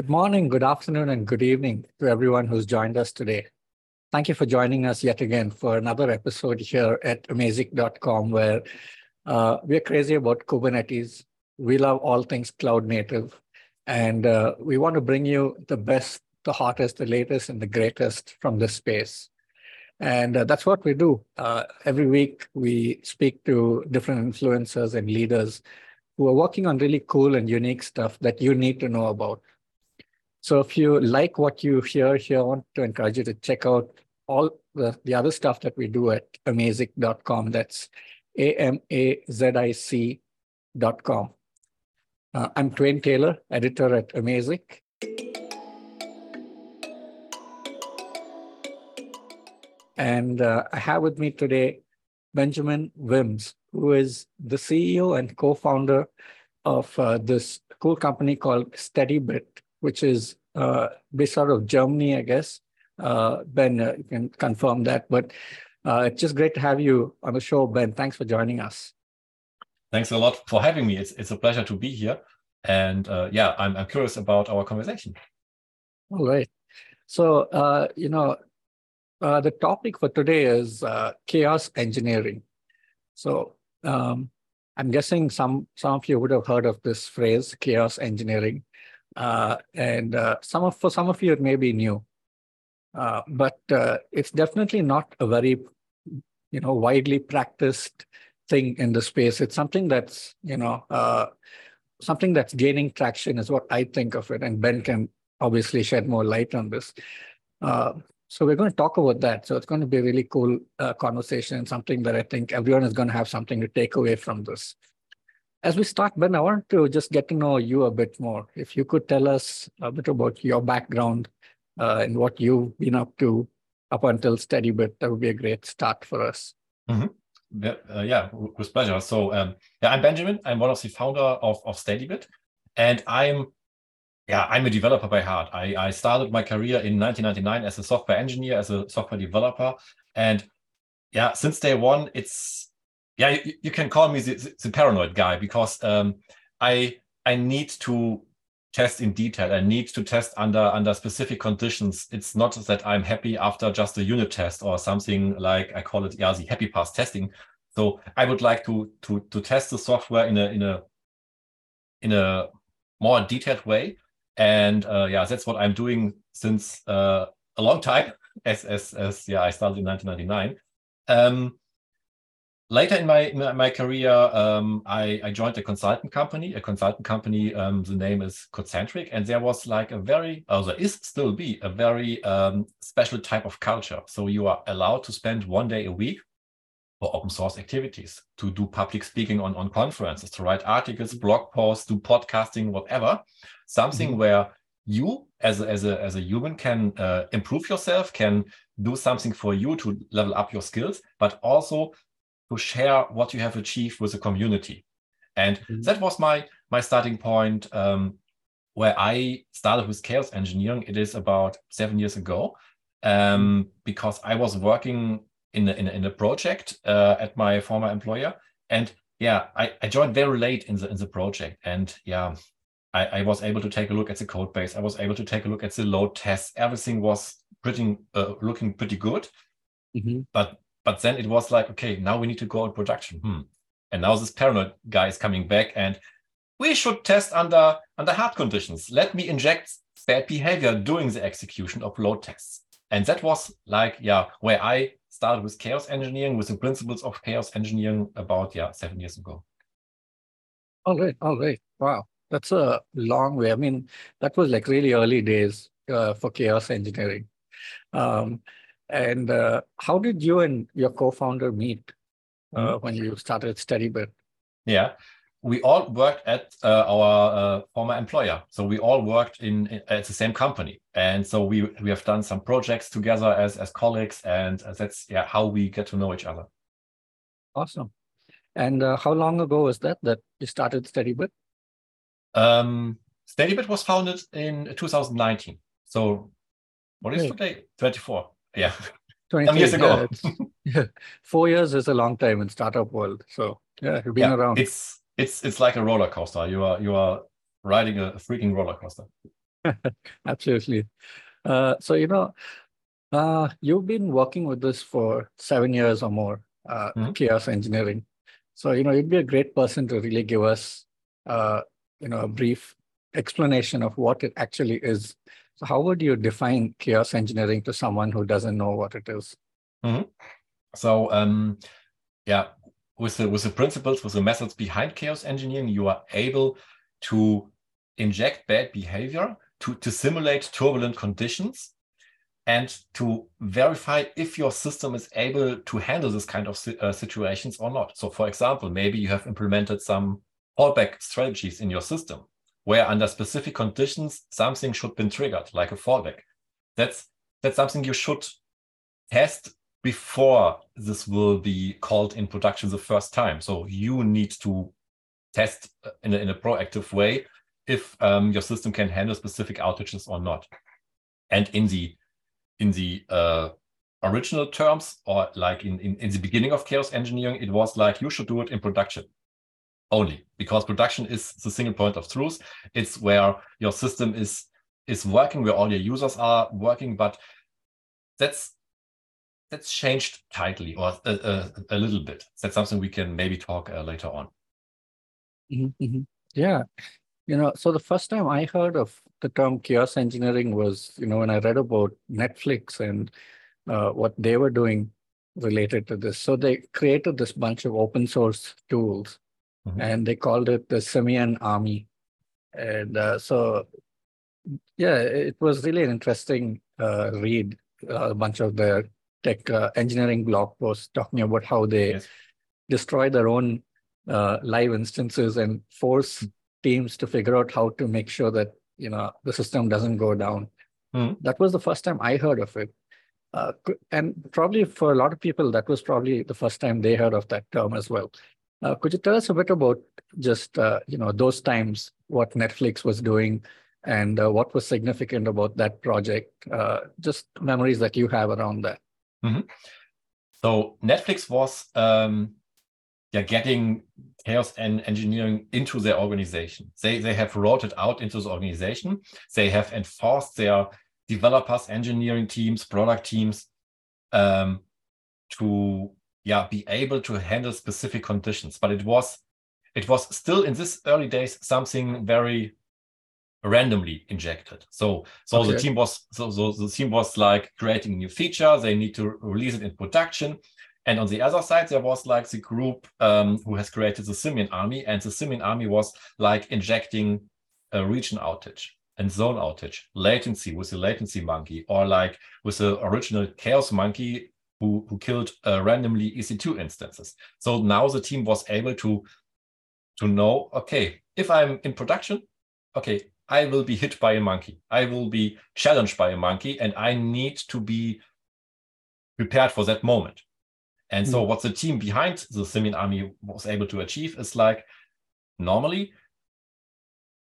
Good morning, good afternoon, and good evening to everyone who's joined us today. Thank you for joining us yet again for another episode here at Amazic.com, where uh, we're crazy about Kubernetes. We love all things cloud native, and uh, we want to bring you the best, the hottest, the latest, and the greatest from this space. And uh, that's what we do. Uh, every week, we speak to different influencers and leaders who are working on really cool and unique stuff that you need to know about. So if you like what you hear here, I want to encourage you to check out all the, the other stuff that we do at amazic.com. That's A-M-A-Z-I-C.com. Uh, I'm Twain Taylor, editor at Amazic. And uh, I have with me today Benjamin Wilms, who is the CEO and co-founder of uh, this cool company called SteadyBit, which is uh, based out of Germany, I guess. Uh, ben, uh, you can confirm that. But uh, it's just great to have you on the show, Ben. Thanks for joining us. Thanks a lot for having me. It's, it's a pleasure to be here. And uh, yeah, I'm, I'm curious about our conversation. All right. So, uh, you know, the topic for today is chaos engineering. So, um, I'm guessing some some of you would have heard of this phrase, chaos engineering. Uh, and uh, some of for some of you it may be new, uh, but uh, it's definitely not a very you know widely practiced thing in the space. It's something that's you know uh, something that's gaining traction is what I think of it, and Ben can obviously shed more light on this. Uh, so we're going to talk about that. So it's going to be a really cool conversation and something that I think everyone is going to have something to take away from this. As we start, Ben, I want to just get to know you a bit more. If you could tell us a bit about your background uh, and what you've been up to up until SteadyBit, that would be a great start for us. Mm-hmm. Yeah, uh, yeah, with pleasure. So, um, yeah, I'm Benjamin. I'm one of the founder of, of SteadyBit, and I'm yeah, I'm a developer by heart. I, I started my career in 1999 as a software engineer, as a software developer, and yeah, since day one, it's yeah, you, you, can call me the, the paranoid guy because um, I I need to test in detail. I need to test under under specific conditions. It's not that I'm happy after just a unit test or something like I call it yeah the happy pass testing. So I would like to to to test the software in a in a in a more detailed way. And uh, yeah, that's what I'm doing since uh, a long time. As as as yeah, I started in 1999. Um, later in my in my career, um, I, I, joined a consultant company. A consultant company, um, the name is Codecentric, and there was like a very, or there is still be a very um, special type of culture. So you are allowed to spend one day a week for open source activities, to do public speaking on on conferences, to write articles, blog posts, do podcasting, whatever. Something mm-hmm. where you as a, as a as a human can uh, improve yourself can do something for you to level up your skills but also to share what you have achieved with the community. And mm-hmm. that was my my starting point um, where I started with chaos engineering. It is about seven years ago um, mm-hmm. because I was working in a, in a, in a project uh, at my former employer, and yeah, I, I joined very late in the in the project, and yeah, I, I, was able to take a look at the code base. I was able to take a look at the load tests. Everything was pretty uh, looking pretty good. Mm-hmm. But but then it was like, okay, now we need to go in production. Hmm. And now this paranoid guy is coming back and we should test under under hard conditions. Let me inject bad behavior during the execution of load tests. And that was like, yeah, where I started with chaos engineering, with the principles of chaos engineering about, yeah, seven years ago. All right, all right. Wow. That's a long way. I mean, that was like really early days uh, for chaos engineering. Um, and uh, how did you and your co-founder meet uh, mm-hmm. when you started SteadyBit? Yeah, we all worked at uh, our uh, former employer, so we all worked in, in, at the same company, and so we we have done some projects together as as colleagues, and that's yeah how we get to know each other. Awesome. And uh, how long ago was that that you started SteadyBit? Um, SteadyBit was founded in 2019. So what is today? 24 yeah. Some years ago. Yeah, four years is a long time in startup world. So yeah you've been yeah, around. It's it's it's like a roller coaster. You are you are riding a freaking roller coaster. Absolutely. Uh, so, you know, uh, you've been working with this for seven years or more, uh, mm-hmm. chaos engineering. So, you know, you'd be a great person to really give us, uh, you know, a brief explanation of what it actually is. So, how would you define chaos engineering to someone who doesn't know what it is? Mm-hmm. So, um, yeah, with the with the principles, with the methods behind chaos engineering, you are able to inject bad behavior to, to simulate turbulent conditions and to verify if your system is able to handle this kind of uh, situations or not. So, for example, maybe you have implemented some fallback strategies in your system where under specific conditions something should be triggered, like a fallback. That's that's something you should test before this will be called in production the first time. So you need to test in a, in a proactive way if um, your system can handle specific outages or not. And in the in the uh, original terms, or like in, in, in the beginning of chaos engineering, it was like you should do it in production only because production is the single point of truth. It's where your system is is working, where all your users are working. But that's that's changed tightly or a, a, a little bit. That's something we can maybe talk uh, later on. Mm-hmm, mm-hmm. Yeah, you know, so the first time I heard of the term chaos engineering was, you know, when I read about Netflix and uh, what they were doing related to this. So they created this bunch of open source tools mm-hmm. and they called it the Simian Army. And uh, so, yeah, it was really an interesting uh, read, uh, a bunch of the tech uh, engineering blog posts talking about how they yes. destroy their own uh, live instances and force mm-hmm. teams to figure out how to make sure that you know the system doesn't go down. Mm-hmm. That was the first time I heard of it. Uh, and probably for a lot of people, that was probably the first time they heard of that term as well. Uh, could you tell us a bit about just uh, you know those times, what Netflix was doing, and uh, what was significant about that project? Uh, just memories that you have around that. Mm-hmm. So Netflix was um, yeah getting chaos and engineering into their organization. They they have rolled it out into the organization. They have enforced their developers, engineering teams, product teams um, to yeah be able to handle specific conditions. But it was it was still in this early days something very randomly injected. So so okay. the team was so, so the team was like creating a new feature they need to release it in production. And on the other side there was like the group um, who has created the simian army. And the simian army was like injecting a region outage and zone outage latency with the latency monkey or like with the original chaos monkey who, who killed uh, randomly EC2 instances. So now the team was able to, to know, okay, if I'm in production, okay, I will be hit by a monkey. I will be challenged by a monkey, and I need to be prepared for that moment. And mm. so, hmm. what the team behind the Simian army was able to achieve is like normally.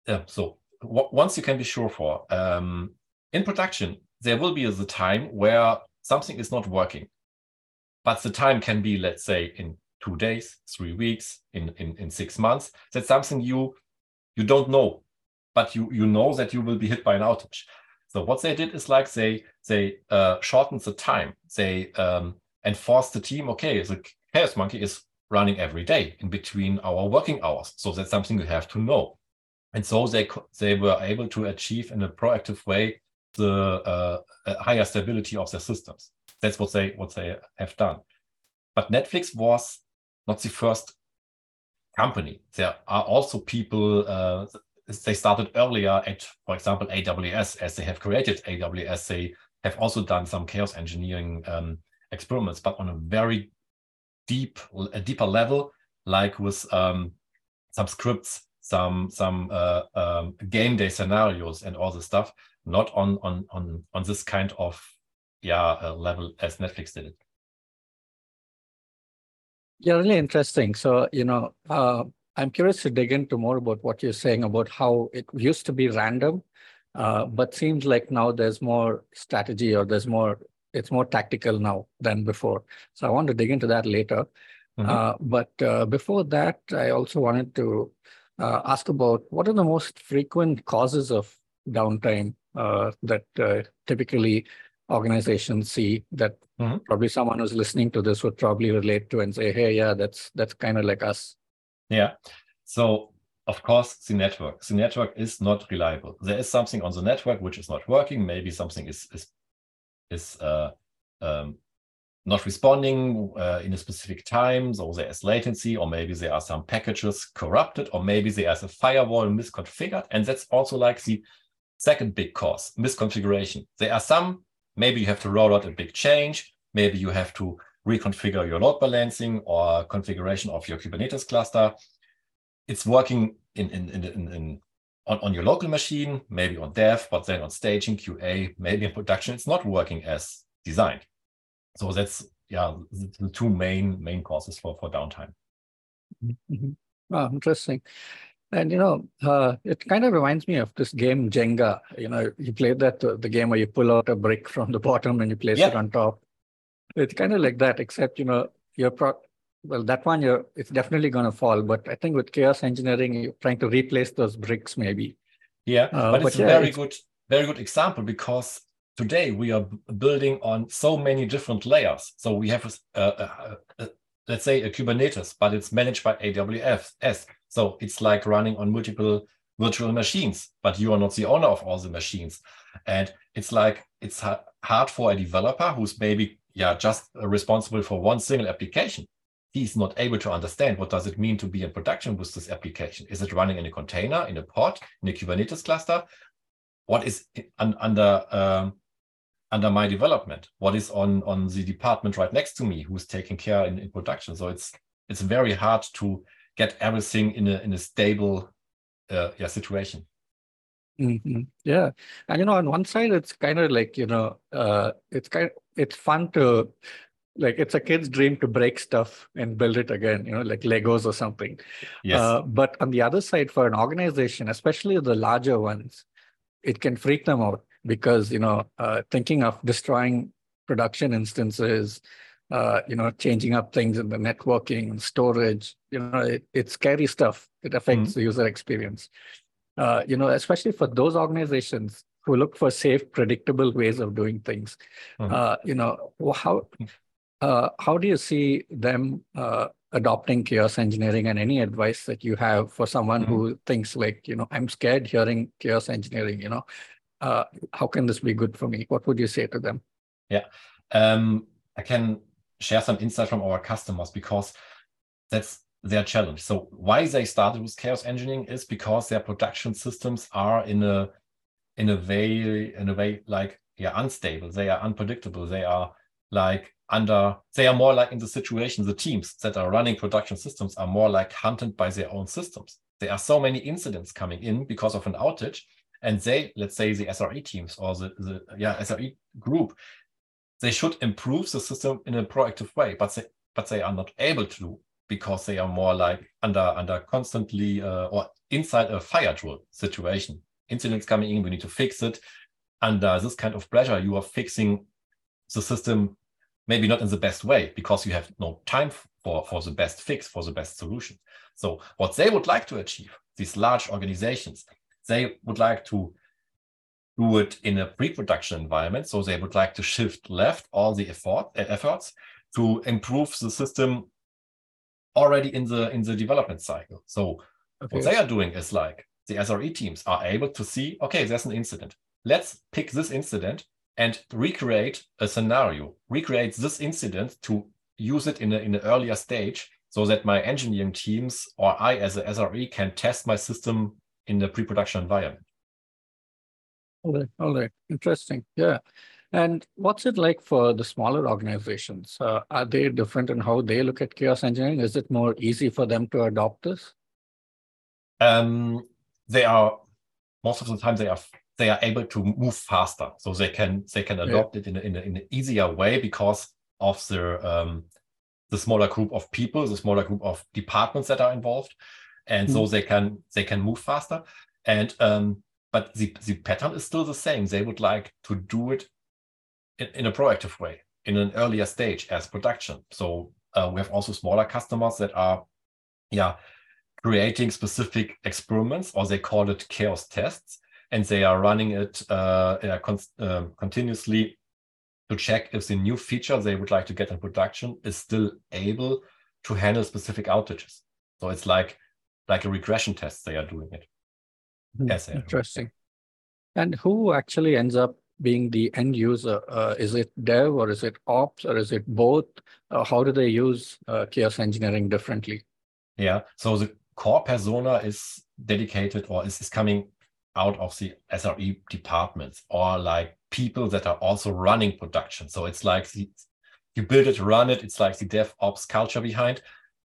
Uh, so, once you can be sure for um, in production, there will be the time where something is not working but the time can be, let's say, in two days, three weeks, in, in, in six months. That's something you you don't know, but you you know that you will be hit by an outage. So what they did is like they they uh, shortened the time. They um, the team. Okay, the Chaos Monkey is running every day in between our working hours. So that's something you have to know. And so they they were able to achieve in a proactive way the uh, higher stability of their systems that's what they what they have done. But Netflix was not the first company. There are also people. Uh, they started earlier at, for example, AWS, as they have created AWS. They have also done some chaos engineering um, experiments, but on a very deep, a deeper level, like with um, some scripts, some some uh, um, game day scenarios, and all this stuff. Not on on on on this kind of yeah uh, level as Netflix did it. Yeah, really interesting. So you know, uh, I'm curious to dig into more about what you're saying about how it used to be random, uh, but seems like now there's more strategy or there's more. It's more tactical now than before. So I want to dig into that later. Mm-hmm. Uh, but uh, before that, I also wanted to uh, ask about what are the most frequent causes of downtime uh, that uh, typically organizations see that mm-hmm. probably someone who's listening to this would probably relate to and say, hey, yeah, that's that's kind of like us. Yeah. So of course, the network. The network is not reliable. There is something on the network which is not working. Maybe something is is is uh, um, not responding uh, in a specific time, so there is latency, or maybe there are some packages corrupted, or maybe there's a firewall misconfigured, and that's also like the second big cause, misconfiguration. There are some Maybe you have to roll out a big change. Maybe you have to reconfigure your load balancing or configuration of your Kubernetes cluster. It's working in, in, in, in, in on, on your local machine, maybe on dev, but then on staging, QA, maybe in production, it's not working as designed. So that's yeah the two main main causes for for downtime. Mm-hmm. Oh, interesting. And you know, uh, it kind of reminds me of this game Jenga. You know, you played that uh, the game where you pull out a brick from the bottom and you place yeah. it on top. It's kind of like that, except you know, you're pro- well, that one you're it's definitely going to fall. But I think with chaos engineering, you're trying to replace those bricks, maybe. Yeah, uh, but it's but a very it's... good, very good example because today we are building on so many different layers. So we have a, a, a, let's say a Kubernetes, but it's managed by AWS. So it's like running on multiple virtual machines, but you are not the owner of all the machines. And it's like it's hard for a developer who's maybe yeah just responsible for one single application. He's not able to understand what does it mean to be in production with this application. Is it running in a container, in a pod, in a Kubernetes cluster? What is under um, under my development? What is on on the department right next to me who's taking care in, in production? So it's it's very hard to get everything in a in a stable uh, yeah situation. Mm-hmm. Yeah, and you know, on one side, it's kind of like you know, uh, it's kind of, it's fun to like it's a kid's dream to break stuff and build it again, you know, like Legos or something. Yes. Uh, but on the other side, for an organization, especially the larger ones, it can freak them out because you know, uh, thinking of destroying production instances uh, you know, changing up things in the networking, and storage. You know, it, it's scary stuff. It affects mm-hmm. the user experience. Uh, you know, especially for those organizations who look for safe, predictable ways of doing things. Mm-hmm. Uh, you know, how uh, how do you see them uh, adopting chaos engineering, and any advice that you have for someone mm-hmm. who thinks like, you know, I'm scared hearing chaos engineering. You know, uh, how can this be good for me? What would you say to them? Yeah. Um, I can share some insight from our customers because that's their challenge. So why they started with chaos engineering is because their production systems are in a in a way in a way like yeah unstable. They are unpredictable. They are like under they are more like in the situation the teams that are running production systems are more like hunted by their own systems. There are so many incidents coming in because of an outage and they let's say the SRE teams or the, the yeah SRE group they should improve the system in a proactive way, but they but they are not able to because they are more like under under constantly uh, or inside a fire drill situation. Incidents coming in, we need to fix it. Under this kind of pressure, you are fixing the system maybe not in the best way because you have no time for, for the best fix, for the best solution. So what they would like to achieve, these large organizations, they would like to do it in a pre-production environment. So they would like to shift left all the effort, efforts to improve the system already in the in the development cycle. So okay. what they are doing is like the SRE teams are able to see, okay, there's an incident. Let's pick this incident and recreate a scenario, recreate this incident to use it in, a, in an earlier stage so that my engineering teams or I as a SRE can test my system in the pre-production environment. All right, all right, interesting. Yeah. And what's it like for the smaller organizations? Uh, are they different in how they look at chaos engineering? Is it more easy for them to adopt this? Um, they are most of the time they are they are able to move faster, so they can they can adopt yeah. it in a, in, a, in an easier way because of the um, the smaller group of people, the smaller group of departments that are involved, and mm. so they can they can move faster. And um, but the, the pattern is still the same. They would like to do it in, in a proactive way, in an earlier stage as production. So uh, we have also smaller customers that are, yeah, creating specific experiments, or they call it chaos tests, and they are running it uh, con uh, continuously to check if the new feature they would like to get in production is still able to handle specific outages. So it's like like a regression test they are doing it. Hmm, yes, interesting. And who actually ends up being the end user? Uh, is it dev or is it ops or is it both? Uh, how do they use uh, chaos engineering differently? Yeah, so the core persona is dedicated or is, is coming out of the SRE departments or like people that are also running production. So it's like the, you build it, run it. It's like the DevOps culture behind,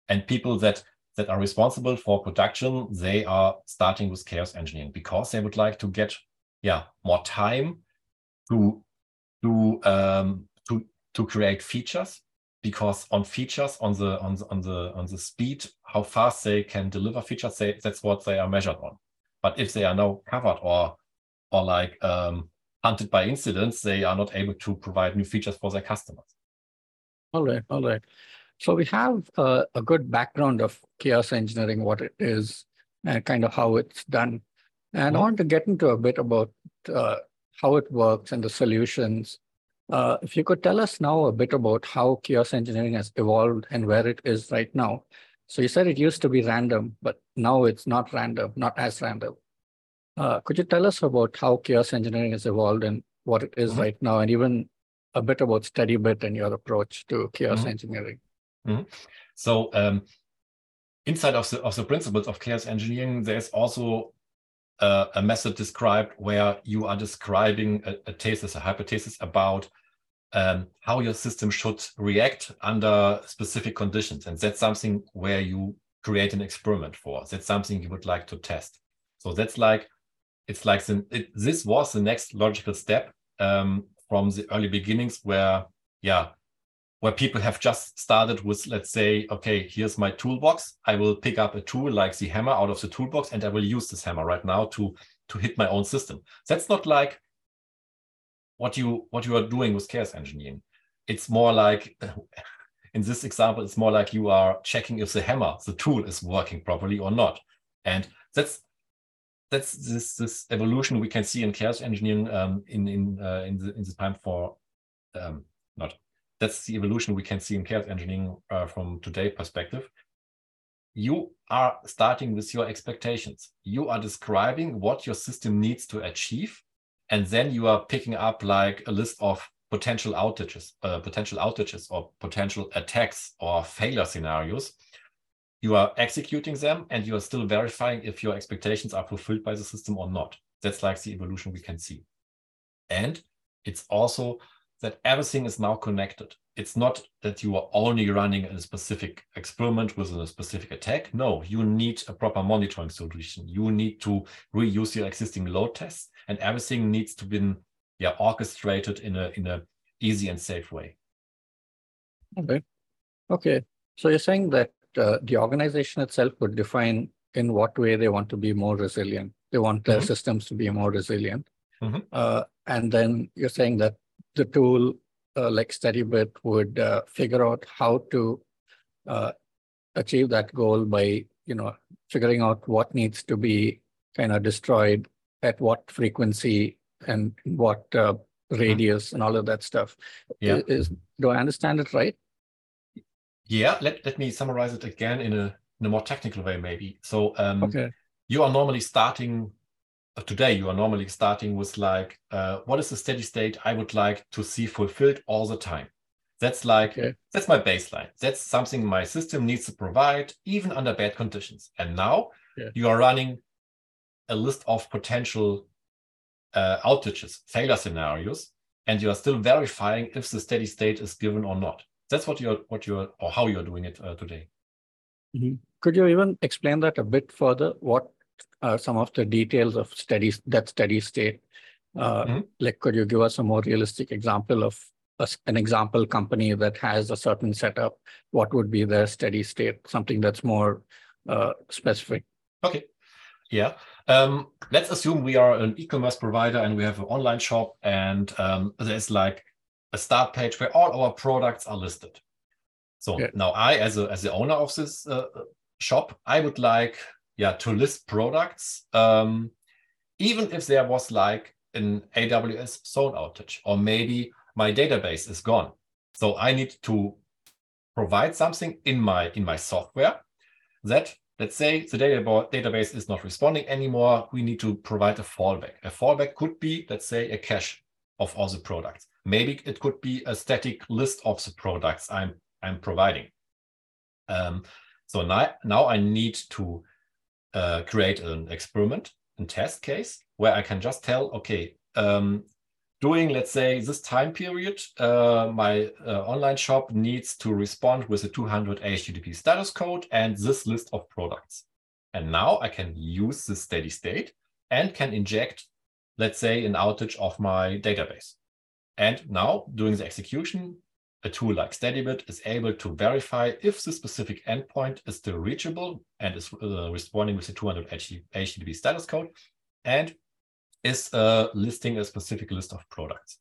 and people that that are responsible for production, they are starting with chaos engineering because they would like to get yeah more time to to um, to to create features because on features on the on the on the on the speed how fast they can deliver features they, that's what they are measured on. But if they are now covered or or like um, hunted by incidents they are not able to provide new features for their customers. All right all right so we have a, a good background of chaos engineering what it is and kind of how it's done and mm-hmm. i want to get into a bit about uh, how it works and the solutions uh, if you could tell us now a bit about how chaos engineering has evolved and where it is right now. So you said it used to be random, but now it's not random, not as random. Uh, could you tell us about how chaos engineering has evolved and what it is mm-hmm. right now, and even a bit about SteadyBit and your approach to chaos mm-hmm. engineering? Mm-hmm. So um, inside of the of the principles of chaos engineering, there's also uh, a method described where you are describing a, a thesis, a hypothesis about um, how your system should react under specific conditions. And that's something where you create an experiment for. That's something you would like to test. So that's like, it's like the, it, this was the next logical step um, from the early beginnings where, yeah, where people have just started with, let's say, okay, here's my toolbox. I will pick up a tool like the hammer out of the toolbox, and I will use this hammer right now to to hit my own system. That's not like what you what you are doing with chaos engineering. It's more like in this example, it's more like you are checking if the hammer, the tool, is working properly or not. And that's that's this this evolution we can see in chaos engineering um, in in uh, in the in the time for um, not that's the evolution we can see in chaos engineering uh, from today perspective. You are starting with your expectations. You are describing what your system needs to achieve, and then you are picking up like a list of potential outages, uh, potential outages, or potential attacks or failure scenarios. You are executing them, and you are still verifying if your expectations are fulfilled by the system or not. That's like the evolution we can see. And it's also that everything is now connected. It's not that you are only running a specific experiment with a specific attack. No, you need a proper monitoring solution. You need to reuse your existing load tests, and everything needs to be yeah, orchestrated in a in a easy and safe way. Okay. Okay. So you're saying that uh, the organization itself would define in what way they want to be more resilient. They want their mm-hmm. systems to be more resilient. Mm-hmm. Uh, and then you're saying that the tool uh, like SteadyBit would uh, figure out how to uh, achieve that goal by, you know, figuring out what needs to be kind of destroyed at what frequency and what uh, radius and all of that stuff. Yeah. Is, do I understand it right? Yeah. Let, let me summarize it again in a, in a more technical way, maybe. So um, okay. you are normally starting today you are normally starting with like uh, what is the steady state i would like to see fulfilled all the time that's like okay. that's my baseline that's something my system needs to provide even under bad conditions and now yeah. you are running a list of potential uh, outages failure scenarios and you are still verifying if the steady state is given or not that's what you're what you're or how you're doing it uh, today mm-hmm. could you even explain that a bit further what uh, some of the details of steady that steady state. Uh, mm-hmm. Like, could you give us a more realistic example of a, an example company that has a certain setup? What would be their steady state? Something that's more uh, specific. Okay. Yeah. Um, let's assume we are an e-commerce provider and we have an online shop, and um, there's like a start page where all our products are listed. So yeah. now I, as a as the owner of this uh, shop, I would like yeah to list products um, even if there was like an AWS zone outage, or maybe my database is gone. So I need to provide something in my in my software that let's say the database is not responding anymore. We need to provide a fallback. A fallback could be, let's say, a cache of all the products. Maybe it could be a static list of the products I'm I'm providing. Um, so now, now I need to uh, create an experiment and test case where I can just tell, okay, um, during, let's say, this time period, uh, my uh, online shop needs to respond with a 200 HTTP status code and this list of products. And now I can use this steady state and can inject, let's say, an outage of my database. And now, during the execution, a tool like SteadyBit is able to verify if the specific endpoint is still reachable and is uh, responding with the 200 HTTP status code and is uh, listing a specific list of products.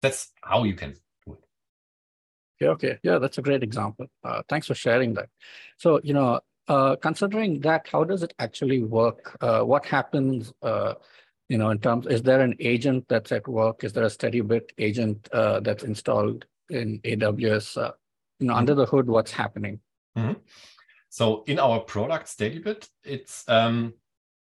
That's how you can do it. Yeah, okay. Yeah, that's a great example. Uh, thanks for sharing that. So, you know, uh, considering that, how does it actually work? Uh, what happens, uh, you know, in terms, is there an agent that's at work? Is there a SteadyBit agent that's installed in AWS? Uh, you know, under the hood, what's happening? Mm -hmm. So in our product SteadyBit, it's um,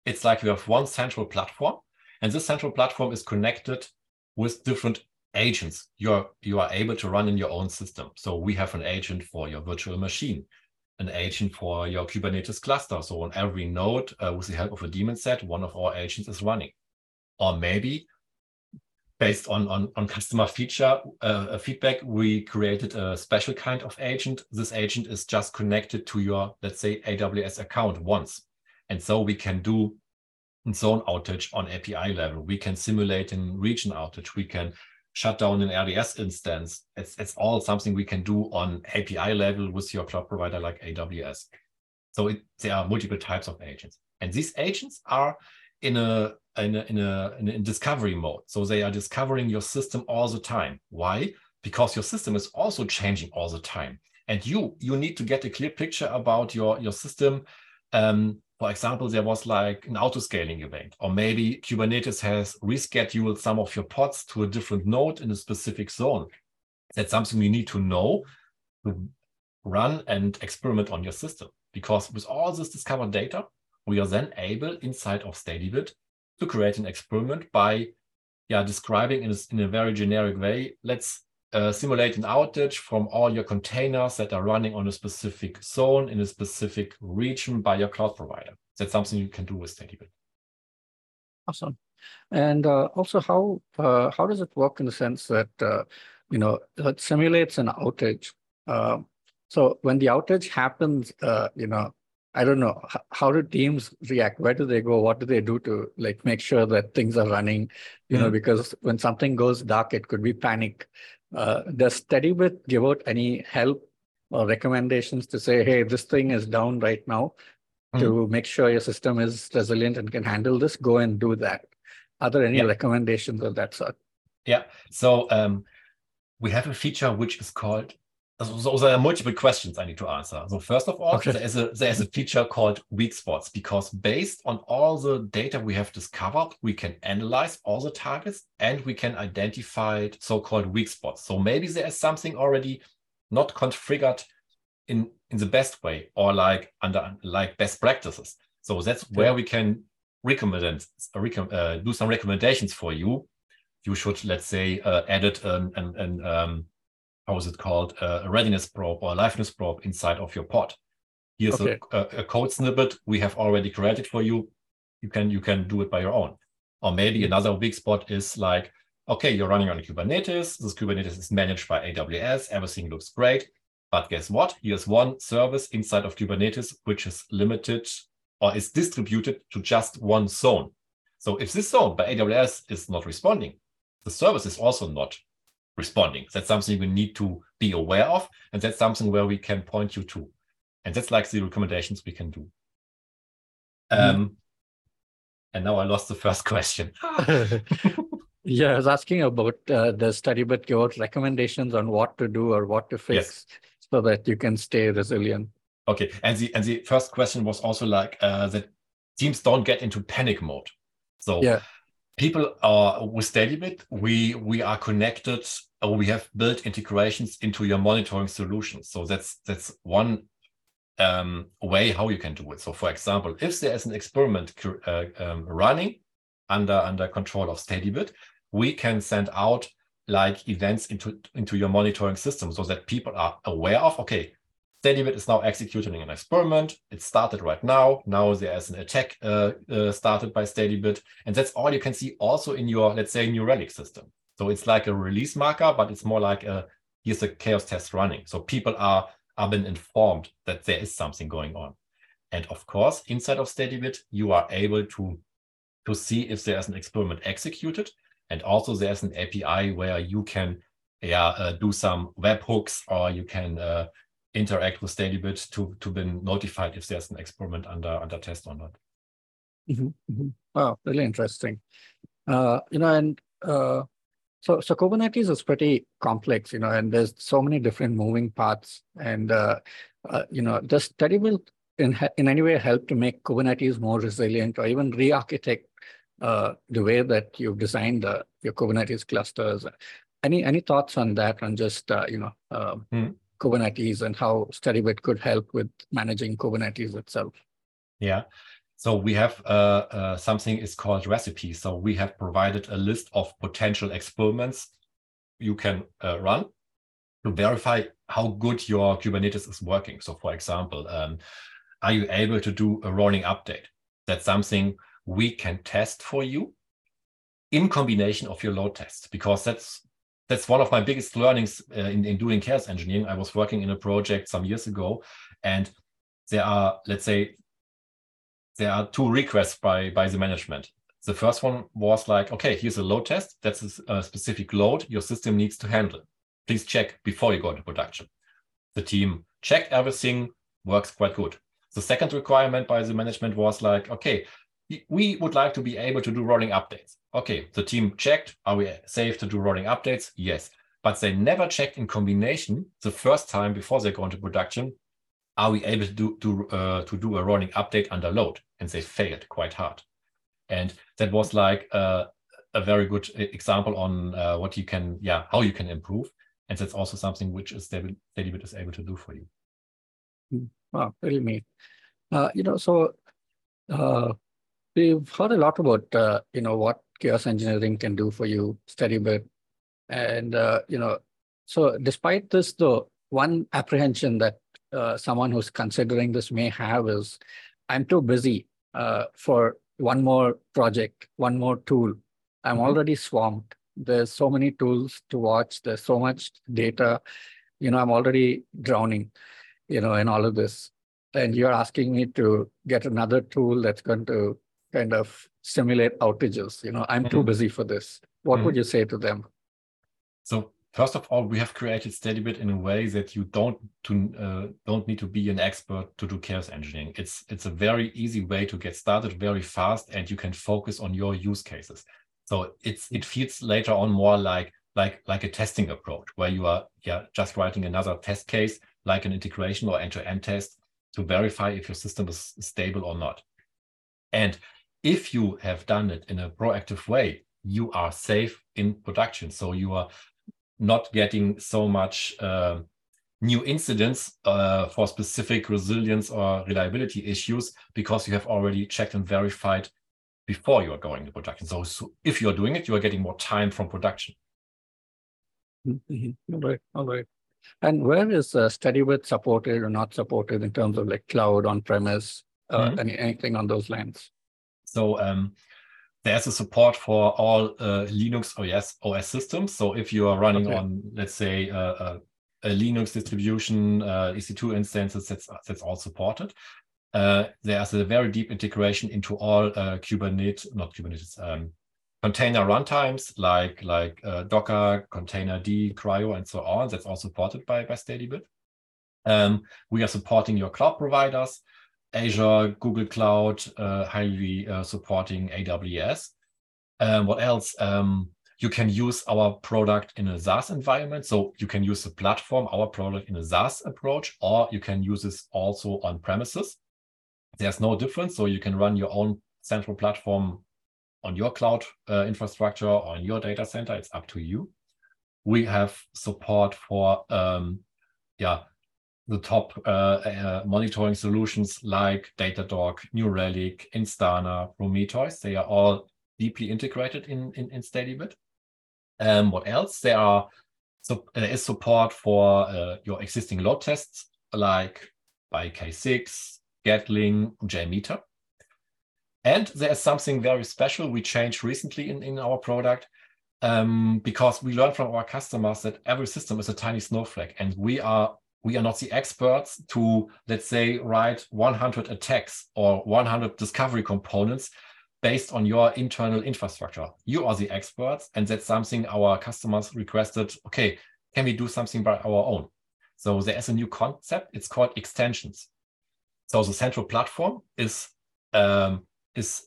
it's like we have one central platform, and this central platform is connected with different agents you are you are able to run in your own system. So we have an agent for your virtual machine, an agent for your Kubernetes cluster. So on every node, uh, with the help of a daemon set, one of our agents is running. Or maybe based on, on, on customer feature uh, feedback, we created a special kind of agent. This agent is just connected to your, let's say, AWS account once. And so we can do zone outage on API level. We can simulate in region outage. We can shut down an RDS instance. It's, it's all something we can do on API level with your cloud provider like AWS. So it, there are multiple types of agents. And these agents are in a in a, in a in discovery mode. So they are discovering your system all the time. Why? Because your system is also changing all the time, and you you need to get a clear picture about your your system. Um, for example, there was like an auto scaling event, or maybe Kubernetes has rescheduled some of your pods to a different node in a specific zone. That's something you need to know to run and experiment on your system. Because with all this discovered data, we are then able inside of SteadyBit to create an experiment by yeah, describing in a, in a very generic way. Let's uh, simulate an outage from all your containers that are running on a specific zone in a specific region by your cloud provider. That's something you can do with SteadyBit. Awesome. And uh, also, how uh, how does it work in the sense that uh, you know it simulates an outage? Uh, so when the outage happens, uh, you know I don't know how do teams react? Where do they go? What do they do to like make sure that things are running? You mm know, because when something goes dark, it could be panic. Uh, does SteadyBit give out any help or recommendations to say, hey, this thing is down right now mm to make sure your system is resilient and can handle this? Go and do that. Are there any yeah. recommendations of that sort? Yeah. So um, we have a feature which is called so there are multiple questions I need to answer. So first of all, okay. there is a there is a feature called weak spots because based on all the data we have discovered, we can analyze all the targets and we can identify so-called weak spots. So maybe there is something already not configured in in the best way or like under like best practices. So that's okay. where we can recommend uh, do some recommendations for you. You should let's say uh, edit an, an, an um, how is it called, uh, a readiness probe or a liveness probe inside of your pod. Here's okay. a, a, code snippet we have already created for you. You can you can do it by your own. Or maybe mm-hmm. another weak spot is like, okay, you're running on Kubernetes. This Kubernetes is managed by AWS. Everything looks great. But guess what? Here's one service inside of Kubernetes, which is limited or is distributed to just one zone. So if this zone by AWS is not responding, the service is also not responding. That's something we need to be aware of. And that's something where we can point you to. And that's like the recommendations we can do. Mm-hmm. Um, and now I lost the first question. yeah, I was asking about uh, the SteadyBit give out recommendations on what to do or what to fix yes. so that you can stay resilient. Okay, and the and the first question was also like uh, that teams don't get into panic mode. So yeah. People are with SteadyBit, we we are connected or we have built integrations into your monitoring solutions. So that's that's one um, way how you can do it. So for example, if there is an experiment uh, um, running under under control of SteadyBit, we can send out like events into into your monitoring system so that people are aware of okay SteadyBit is now executing an experiment. It started right now. Now there is an attack uh, uh, started by SteadyBit. And that's all you can see also in your, let's say, New Relic system. So it's like a release marker, but it's more like a, here's a chaos test running. So people are, are been informed that there is something going on. And of course, inside of SteadyBit, you are able to, to see if there's an experiment executed. And also there's an API where you can yeah, uh, do some webhooks or you can uh, interact with SteadyBit to to be notified if there's an experiment under under test or not. Mm-hmm, mm-hmm. Wow, really interesting. Uh, you know, and uh, so so Kubernetes is pretty complex, you know, and there's so many different moving parts, and uh, uh you know, does SteadyBit in in any way help to make Kubernetes more resilient, or even re-architect uh, the way that you've designed uh, your Kubernetes clusters? Any any thoughts on that? On just you know. Mm Kubernetes and how SteadyBit could help with managing Kubernetes itself. Yeah. So we have uh, uh, something is called recipe. So we have provided a list of potential experiments you can uh, run to verify how good your Kubernetes is working. So for example, um, are you able to do a rolling update? That's something we can test for you in combination of your load tests, because that's that's one of my biggest learnings uh, in, in doing chaos engineering. I was working in a project some years ago, and there are, let's say, there are two requests by by the management. The first one was like, okay, here's a load test. That's a, a specific load your system needs to handle. Please check before you go into production. The team checked everything, works quite good. The second requirement by the management was like, okay, we would like to be able to do rolling updates. Okay, the team checked, are we safe to do rolling updates? Yes. But they never checked in combination the first time before they go into production, are we able to do, to, uh, to do a rolling update under load? And they failed quite hard. And that was like uh, a very good example on uh, what you can, yeah, how you can improve. And that's also something which is SteadyBit is able to do for you. Hmm. Wow, really neat. Uh, you know, so uh, we've heard a lot about uh, you know what chaos engineering can do for you, SteadyBit, and uh, you know, so despite this, though, one apprehension that uh, someone who's considering this may have is, I'm too busy uh, for one more project, one more tool. I'm mm-hmm. already swamped. There's so many tools to watch. There's so much data. You know, I'm already drowning. You know, in all of this, and you're asking me to get another tool that's going to kind of simulate outages. You know, I'm mm-hmm. too busy for this. What mm-hmm. would you say to them? So first of all, we have created SteadyBit in a way that you don't to uh, don't need to be an expert to do chaos engineering. It's it's a very easy way to get started very fast, and you can focus on your use cases. So it's it feels later on more like like like a testing approach where you are yeah just writing another test case like an integration or end-to-end test to verify if your system is stable or not. And if you have done it in a proactive way, you are safe in production. So you are not getting so much uh, new incidents uh, for specific resilience or reliability issues because you have already checked and verified before you are going to production. So, so if you're doing it, you are getting more time from production. Mm-hmm. All right, all right. And where is uh, SteadyBit supported or not supported in terms of like cloud on premise, uh, mm-hmm. any, anything on those lines? So um, there's a support for all uh, Linux OS, OS systems. So if you are running okay. on, let's say, uh, a, a, Linux distribution, uh, EC2 instances, that's that's all supported. Uh, there's a very deep integration into all uh, Kubernetes, not Kubernetes, um, container runtimes like like uh, Docker, Containerd, CRI-O, and so on. That's all supported by by SteadyBit. Um, we are supporting your cloud providers. Azure, Google Cloud, uh, highly uh, supporting AWS. Um, what else? Um, you can use our product in a SaaS environment. So you can use the platform, our product in a SaaS approach, or you can use this also on premises. There's no difference. So you can run your own central platform on your cloud uh, infrastructure or on your data center. It's up to you. We have support for um, yeah the top uh, uh, monitoring solutions like Datadog, New Relic, Instana, Prometheus. They are all deeply integrated in in, in SteadyBit. Um, what else? There are so there is support for uh, your existing load tests like by K6, Gatling, JMeter. And there's something very special we changed recently in, in our product um, because we learned from our customers that every system is a tiny snowflake and we are we are not the experts to let's say write 100 attacks or 100 discovery components based on your internal infrastructure. You are the experts and that's something our customers requested okay can we do something by our own? So there is a new concept. It's called extensions. So the central platform is um, is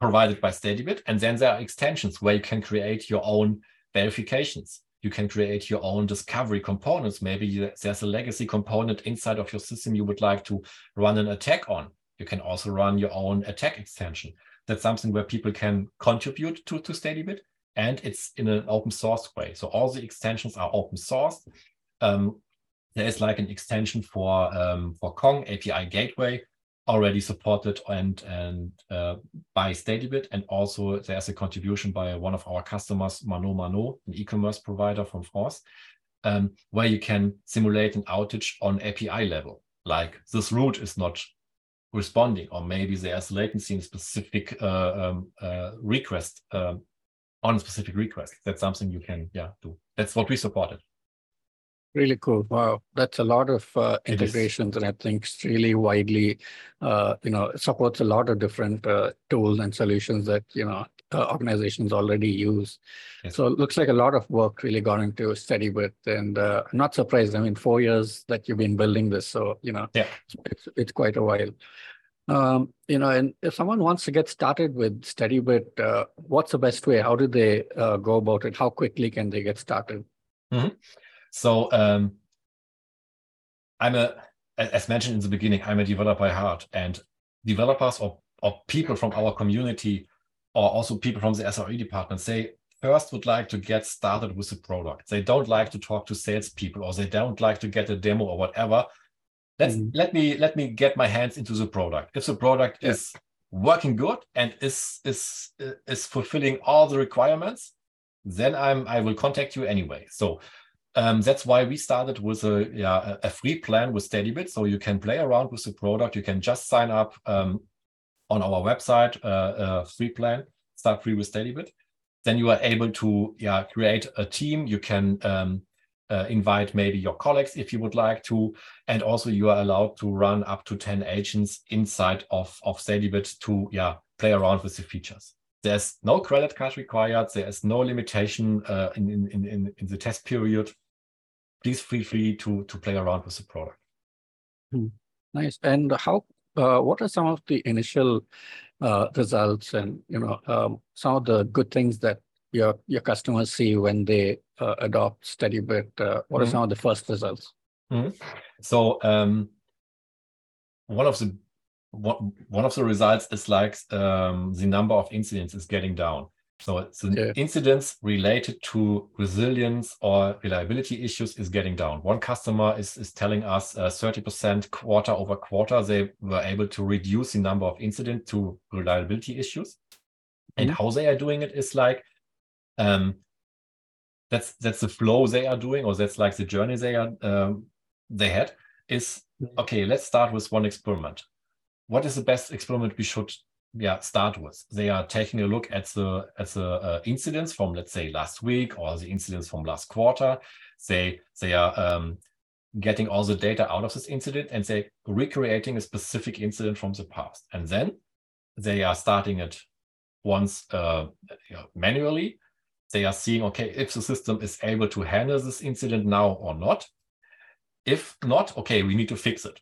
provided by SteadyBit, and then there are extensions where you can create your own verifications. You can create your own discovery components. Maybe there's a legacy component inside of your system you would like to run an attack on. You can also run your own attack extension. That's something where people can contribute to, to SteadyBit, and it's in an open source way. So all the extensions are open source. Um, there is like an extension for um, for Kong API Gateway already supported and and uh, by SteadyBit, and also there's a contribution by one of our customers, Mano Mano, an e-commerce provider from France, um, where you can simulate an outage on API level, like this route is not responding, or maybe there's latency in specific uh, um, uh, request um, on a specific request. That's something you can yeah do. That's what we supported. Really cool. Wow, that's a lot of uh, integrations, and I think it's really widely, uh, you know, supports a lot of different uh, tools and solutions that you know uh, organizations already use. Yes. So it looks like a lot of work really gone into SteadyBit, and uh, I'm not surprised. I mean, four years that you've been building this, so you know, yeah, it's it's quite a while. Um, you know, and if someone wants to get started with SteadyBit, uh, what's the best way? How do they go about it? How quickly can they get started? Mm-hmm. So um, I'm a, as mentioned in the beginning, I'm a developer by heart, and developers or, or people from our community, or also people from the SRE department, say first would like to get started with the product. They don't like to talk to salespeople, or they don't like to get a demo or whatever. Let's mm. let me let me get my hands into the product. If the product yeah. is working good and is is is fulfilling all the requirements, then I'm I will contact you anyway. So um, that's why we started with a, yeah, a free plan with SteadyBit. So you can play around with the product. You can just sign up um, on our website, uh, free plan, start free with SteadyBit. Then you are able to yeah, create a team. You can um, uh, invite maybe your colleagues if you would like to. And also you are allowed to run up to 10 agents inside of, of SteadyBit to yeah, play around with the features. There's no credit card required. There is no limitation uh, in, in, in, in the test period please feel free to to play around with the product. Hmm. Nice. And how? Uh, what are some of the initial uh, results, and you know, um, some of the good things that your your customers see when they uh, adopt SteadyBit? Uh, what mm-hmm. are some of the first results? Mm-hmm. So um, one of the one, one of the results is like um, the number of incidents is getting down. So it's an yeah. incidents related to resilience or reliability issues is getting down. One customer is, is telling us uh, 30% quarter over quarter, they were able to reduce the number of incident to reliability issues. Mm-hmm. And how they are doing it is like, um, that's that's the flow they are doing, or that's like the journey they are um, they had. Is mm-hmm. okay. Let's start with one experiment. What is the best experiment we should yeah start with. They are taking a look at the at the uh, incidents from let's say last week or the incidents from last quarter. They they are um, getting all the data out of this incident and they recreating a specific incident from the past. And then they are starting it once uh, you know, manually. They are seeing okay if the system is able to handle this incident now or not. If not okay we need to fix it.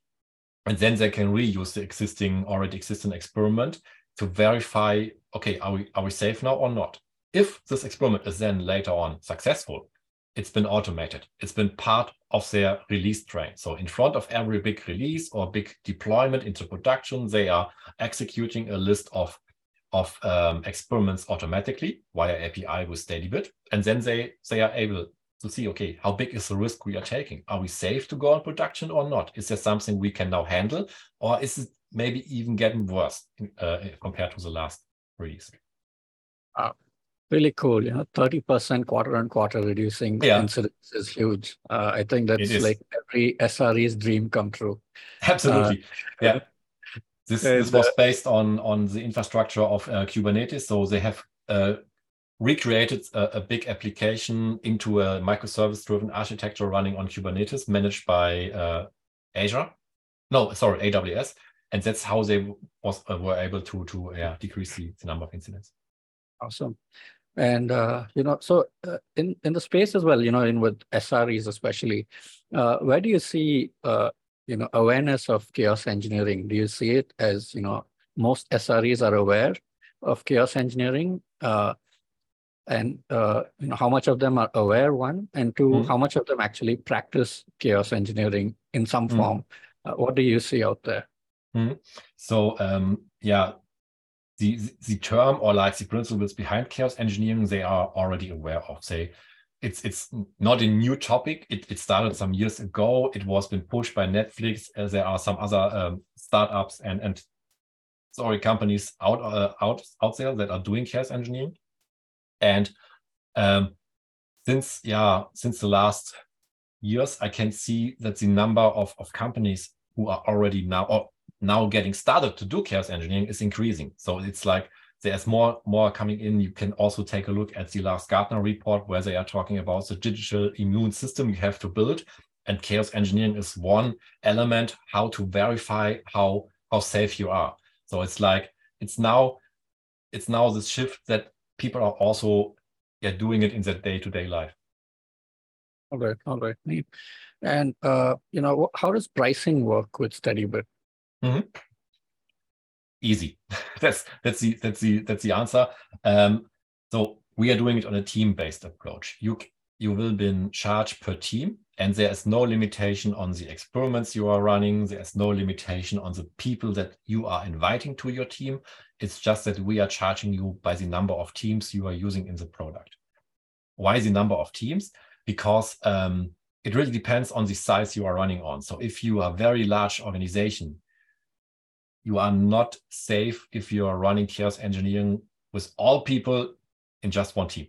And then they can reuse the existing already existing experiment to verify, okay, are we, are we safe now or not? If this experiment is then later on successful, it's been automated. It's been part of their release train. So in front of every big release or big deployment into production, they are executing a list of of um, experiments automatically via API with SteadyBit. And then they, they are able to see, okay, how big is the risk we are taking? Are we safe to go on production or not? Is there something we can now handle? Or is it maybe even getting worse uh, compared to the last release? Uh, really cool. Know, 30% quarter on quarter reducing yeah. incidents is huge. Uh, I think that's like every SRE's dream come true. Absolutely. Uh, yeah. This, this was based on, on the infrastructure of uh, Kubernetes. So they have uh, recreated a, a, big application into a microservice driven architecture running on Kubernetes managed by uh, Azure. No, sorry, AWS. And that's how they was, uh, were able to, to decrease the, the number of incidents. Awesome. And, uh, you know, so uh, in, in the space as well, you know, in with SREs especially, uh, where do you see, uh, you know, awareness of chaos engineering? Do you see it as, you know, most SREs are aware of chaos engineering? Uh, and uh, you know how much of them are aware one and 2 mm. how much of them actually practice chaos engineering in some mm. form uh, what do you see out there mm. so um, yeah the the term or like the principles behind chaos engineering they are already aware of. Say it's it's not a new topic. It, it started some years ago. It was been pushed by netflix. Uh, there are some other um, startups and and sorry companies out uh, out out there that are doing chaos engineering. And um, since yeah since the last years i can see that the number of, of companies who are already now or now getting started to do chaos engineering is increasing. So it's like there's more more coming in. You can also take a look at the last Gartner report where they are talking about the digital immune system you have to build. And chaos engineering is one element how to verify how how safe you are. So it's like it's now it's now this shift that people are also yeah doing it in their day-to-day life. All right, all right, neat. And uh, you know, how does pricing work with SteadyBit? Mm-hmm. Easy. that's that's the that's the that's the answer. Um, so we are doing it on a team-based approach. You you will be charged per team, and there is no limitation on the experiments you are running. There is no limitation on the people that you are inviting to your team. It's just that we are charging you by the number of teams you are using in the product. Why the number of teams? Because um, it really depends on the size you are running on. So if you are a very large organization, you are not safe if you are running chaos engineering with all people in just one team.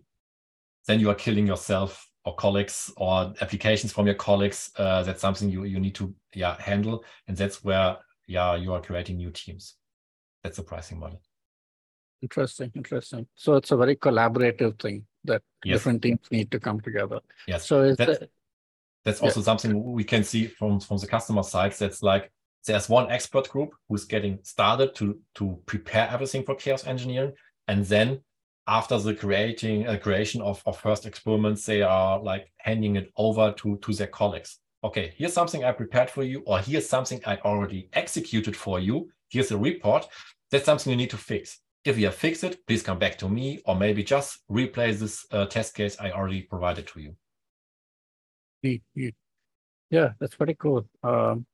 Then you are killing yourself or colleagues or applications from your colleagues. Uh, that's something you, you need to yeah handle, and that's where yeah you are creating new teams. That's the pricing model. Interesting, interesting. So it's a very collaborative thing that yes. different teams need to come together. Yes. So that's, that's also yeah. something we can see from from the customer side. That's like there's one expert group who's getting started to to prepare everything for chaos engineering. And then after the creating uh, creation of, of first experiments they are like handing it over to to their colleagues. Okay here's something i prepared for you or here's something i already executed for you. Here's a report. That's something you need to fix. If you have fixed it please come back to me or maybe just replay this uh, test case i already provided to you yeah, that's pretty cool. Um,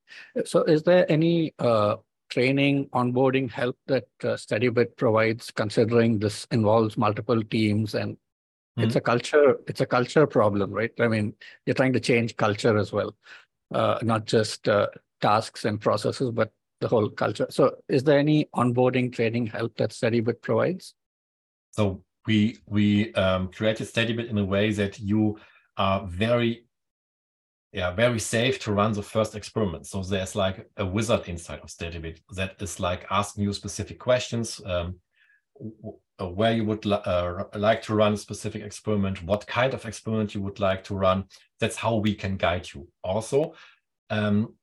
so is there any uh, training, onboarding help that uh, SteadyBit provides, considering this involves multiple teams and mm-hmm. it's a culture, it's a culture problem, right? I mean, you're trying to change culture as well, uh, not just uh, tasks and processes, but the whole culture. So is there any onboarding training help that SteadyBit provides? So we we um, created SteadyBit in a way that you are very yeah, very safe to run the first experiment. So there's like a wizard inside of SteadyBit that is like asking you specific questions, um, where you would uh, like to run a specific experiment, what kind of experiment you would like to run. That's how we can guide you. Also, um,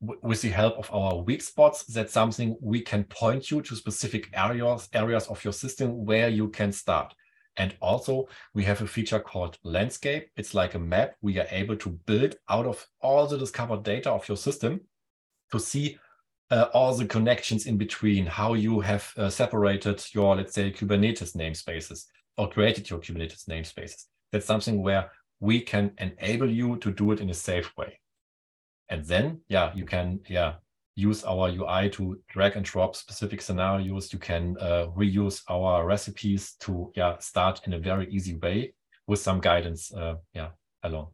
with the help of our weak spots, that's something we can point you to specific areas areas of your system where you can start. And also we have a feature called landscape. It's like a map we are able to build out of all the discovered data of your system to see uh, all the connections in between, how you have uh, separated your, let's say, Kubernetes namespaces or created your Kubernetes namespaces. That's something where we can enable you to do it in a safe way. And then, yeah, you can, yeah, use our UI to drag and drop specific scenarios. You can uh, reuse our recipes to yeah start in a very easy way with some guidance uh, yeah along.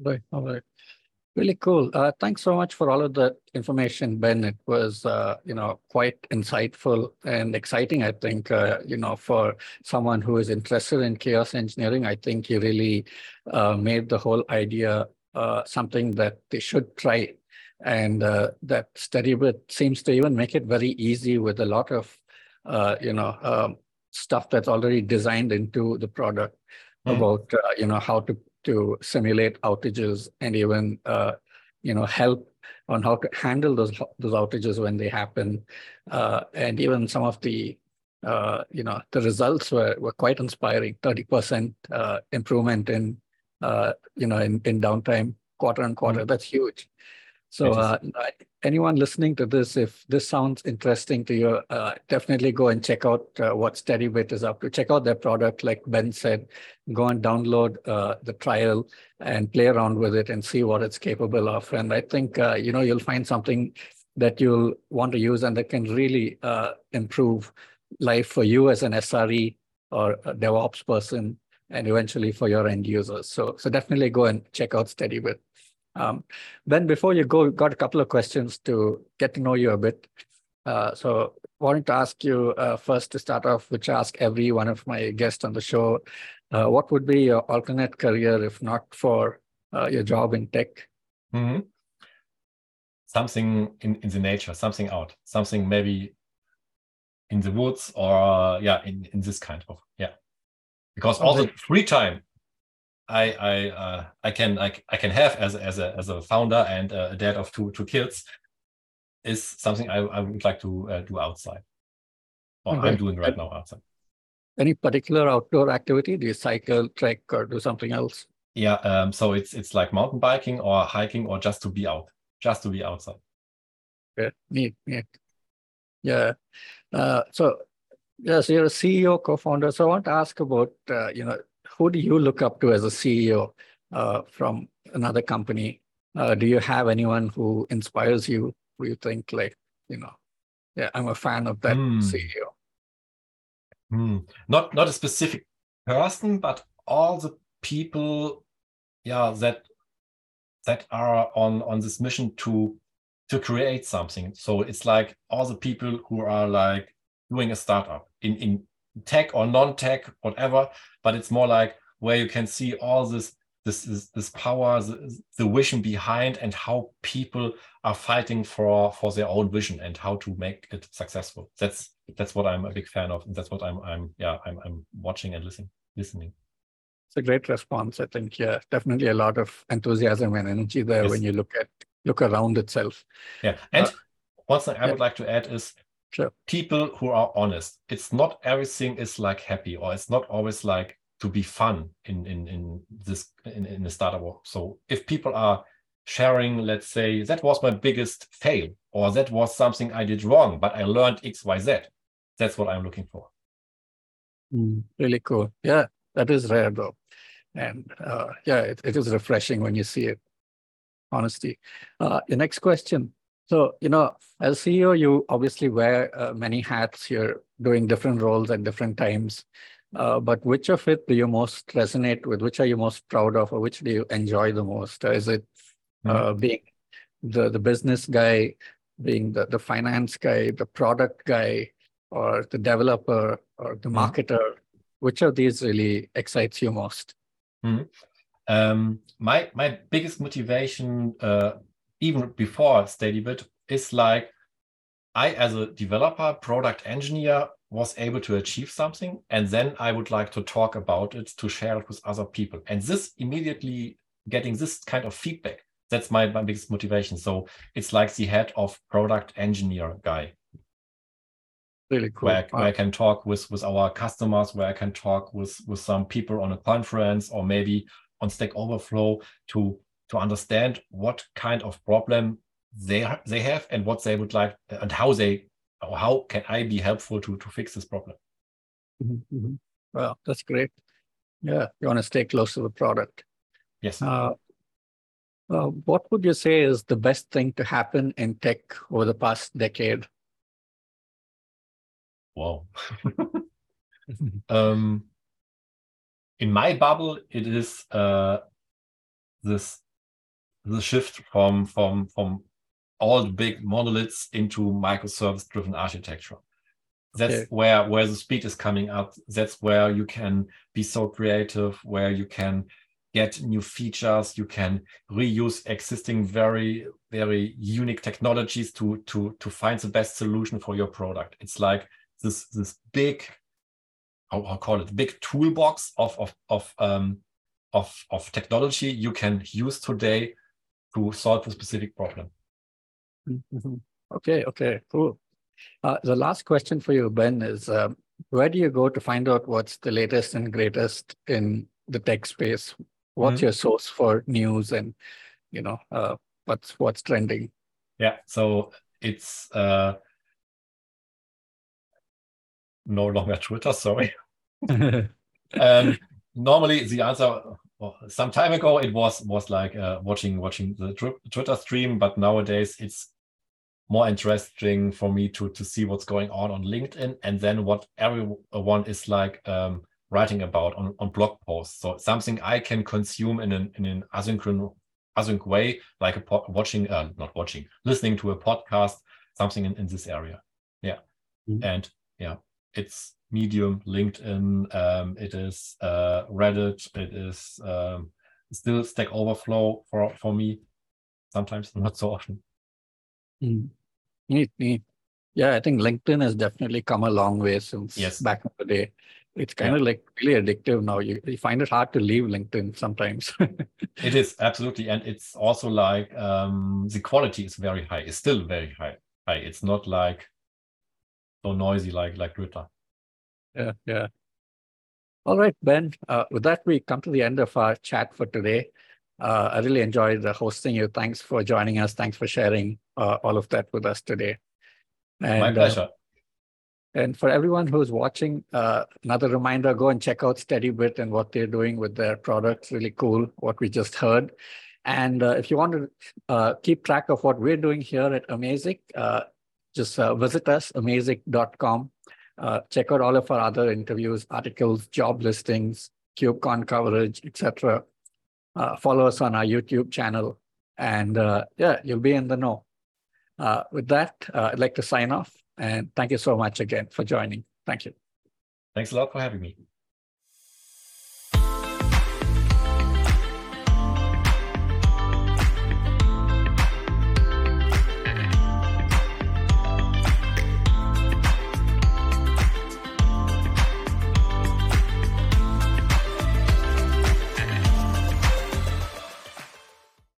Right. All right. Really cool. Uh, thanks so much for all of the information, Ben. It was, uh, you know, quite insightful and exciting. I think, uh, you know, for someone who is interested in chaos engineering, I think you really uh, made the whole idea uh, something that they should try. And uh, that SteadyBit seems to even make it very easy with a lot of, you know, um, stuff that's already designed into the product mm. about, you know, how to to simulate outages and even uh, you know help on how to handle those those outages when they happen, uh, and even some of the uh, you know the results were were quite inspiring. Thirty percent uh, improvement in uh, you know in in downtime quarter on quarter. Mm-hmm. That's huge. So uh, anyone listening to this, if this sounds interesting to you, uh, definitely go and check out uh, what SteadyBit is up to. Check out their product, like Ben said. Go and download uh, the trial and play around with it and see what it's capable of. And I think uh, you know you'll find something that you'll want to use and that can really uh, improve life for you as an SRE or a DevOps person, and eventually for your end users. So so definitely go and check out SteadyBit. Um, ben, before you go, got a couple of questions to get to know you a bit. Uh, so wanted to ask you uh, first to start off, which I ask every one of my guests on the show, uh, what would be your alternate career if not for uh, your job in tech? Mm-hmm. Something in, in the nature, something out, something maybe in the woods or yeah, in, in this kind of, yeah. Because all the free time I I uh, I can I, I can have as as a as a founder and a dad of two two kids is something I, I would like to uh, do outside. Or okay. I'm doing right now outside. Any particular outdoor activity? Do you cycle, trek, or do something else? Yeah, um, so it's it's like mountain biking or hiking or just to be out, just to be outside. Yeah, neat, neat. Yeah. Uh, so, yeah, so you're a CEO, co-founder. So I want to ask about, uh, you know, who do you look up to as a CEO uh, from another company? Uh, do you have anyone who inspires you? Who you think like, you know, yeah, I'm a fan of that mm. CEO. Mm. Not not a specific person, but all the people, yeah, that that are on on this mission to to create something. So it's like all the people who are like doing a startup in in tech or non-tech, whatever, but it's more like where you can see all this this this, this power, the, the, vision behind, and how people are fighting for for their own vision and how to make it successful. That's that's what I'm a big fan of, and that's what I'm I'm yeah I'm I'm watching and listening listening. It's a great response. I think yeah, definitely a lot of enthusiasm and energy there yes. when you look at look around itself. Yeah, and uh, one thing I yeah. would like to add is Sure. People who are honest. It's not everything is like happy, or it's not always like to be fun in in in this in, in the startup world. So if people are sharing, let's say, that was my biggest fail, or that was something I did wrong, but I learned X, Y, Z. That's what I'm looking for. Mm, really cool. Yeah, that is rare though. And uh, yeah, it, it is refreshing when you see it. Honesty. Uh, the next question so, you know, as CEO, you obviously wear uh, many hats. You're doing different roles at different times. Uh, but which of it do you most resonate with? Which are you most proud of, or which do you enjoy the most? Is it uh, mm-hmm. being the the business guy, being the the finance guy, the product guy, or the developer, or the mm-hmm. marketer? Which of these really excites you most? Mm-hmm. Um, my my biggest motivation uh, even before SteadyBit is like I, as a developer, product engineer, was able to achieve something. And then I would like to talk about it to share it with other people. And this immediately getting this kind of feedback, that's my, my biggest motivation. So it's like the head of product engineer guy. Really cool. Where, wow. where I can talk with, with our customers, where I can talk with, with some people on a conference or maybe on Stack Overflow to to understand what kind of problem they they have and what they would like and how they or how can I be helpful to to fix this problem. Mm-hmm. mm-hmm. Well, that's great. Yeah, you want to stay close to the product. Yes. Uh, Uh, what would you say is the best thing to happen in tech over the past decade? Wow. um, in my bubble, it is uh, this the shift from from from all the big monoliths into microservice driven architecture. That's okay. where where the speed is coming up. That's where you can be so creative, where you can get new features, you can reuse existing very very unique technologies to to to find the best solution for your product. It's like this this big how, how call it big toolbox of of of um of of technology you can use today to solve a specific problem. Mm-hmm. Okay, okay, cool. Uh, the last question for you, Ben, is um, where do you go to find out what's the latest and greatest in the tech space? What's mm-hmm. your source for news and you know uh, what's what's trending? Yeah, so it's uh, no longer Twitter. Sorry. um, normally, the answer well, some time ago it was was like uh, watching watching the Twitter stream, but nowadays it's more interesting for me to to see what's going on on LinkedIn and then what everyone is like um, writing about on, on blog posts. So something I can consume in an in an asynchronous async way, like a watching, uh, not watching, listening to a podcast, something in, in this area. Yeah, mm -hmm. and yeah, it's Medium, LinkedIn, um, it is uh, Reddit, it is um, still Stack Overflow for for me. Sometimes not so often. Mm. Neat, neat. Yeah, I think LinkedIn has definitely come a long way since yes. back in the day. It's kind yeah. of like really addictive now. You, you find it hard to leave LinkedIn sometimes. it is absolutely, and it's also like um, the quality is very high. It's still very high. High. It's not like so noisy like like Twitter. Yeah, yeah. All right, Ben. Uh, with that, we come to the end of our chat for today. Uh, I really enjoyed hosting you. Thanks for joining us. Thanks for sharing uh, all of that with us today. And, My uh, pleasure. and for everyone who's watching, uh, another reminder, go and check out SteadyBit and what they're doing with their products. Really cool, what we just heard. And uh, if you want to keep track of what we're doing here at Amazic, just visit us, amazic.com uh, check out all of our other interviews, articles, job listings, KubeCon coverage, etc. Uh, follow us on our YouTube channel, and uh, yeah, you'll be in the know. Uh, with that, uh, I'd like to sign off, and thank you so much again for joining. Thank you. Thanks a lot for having me.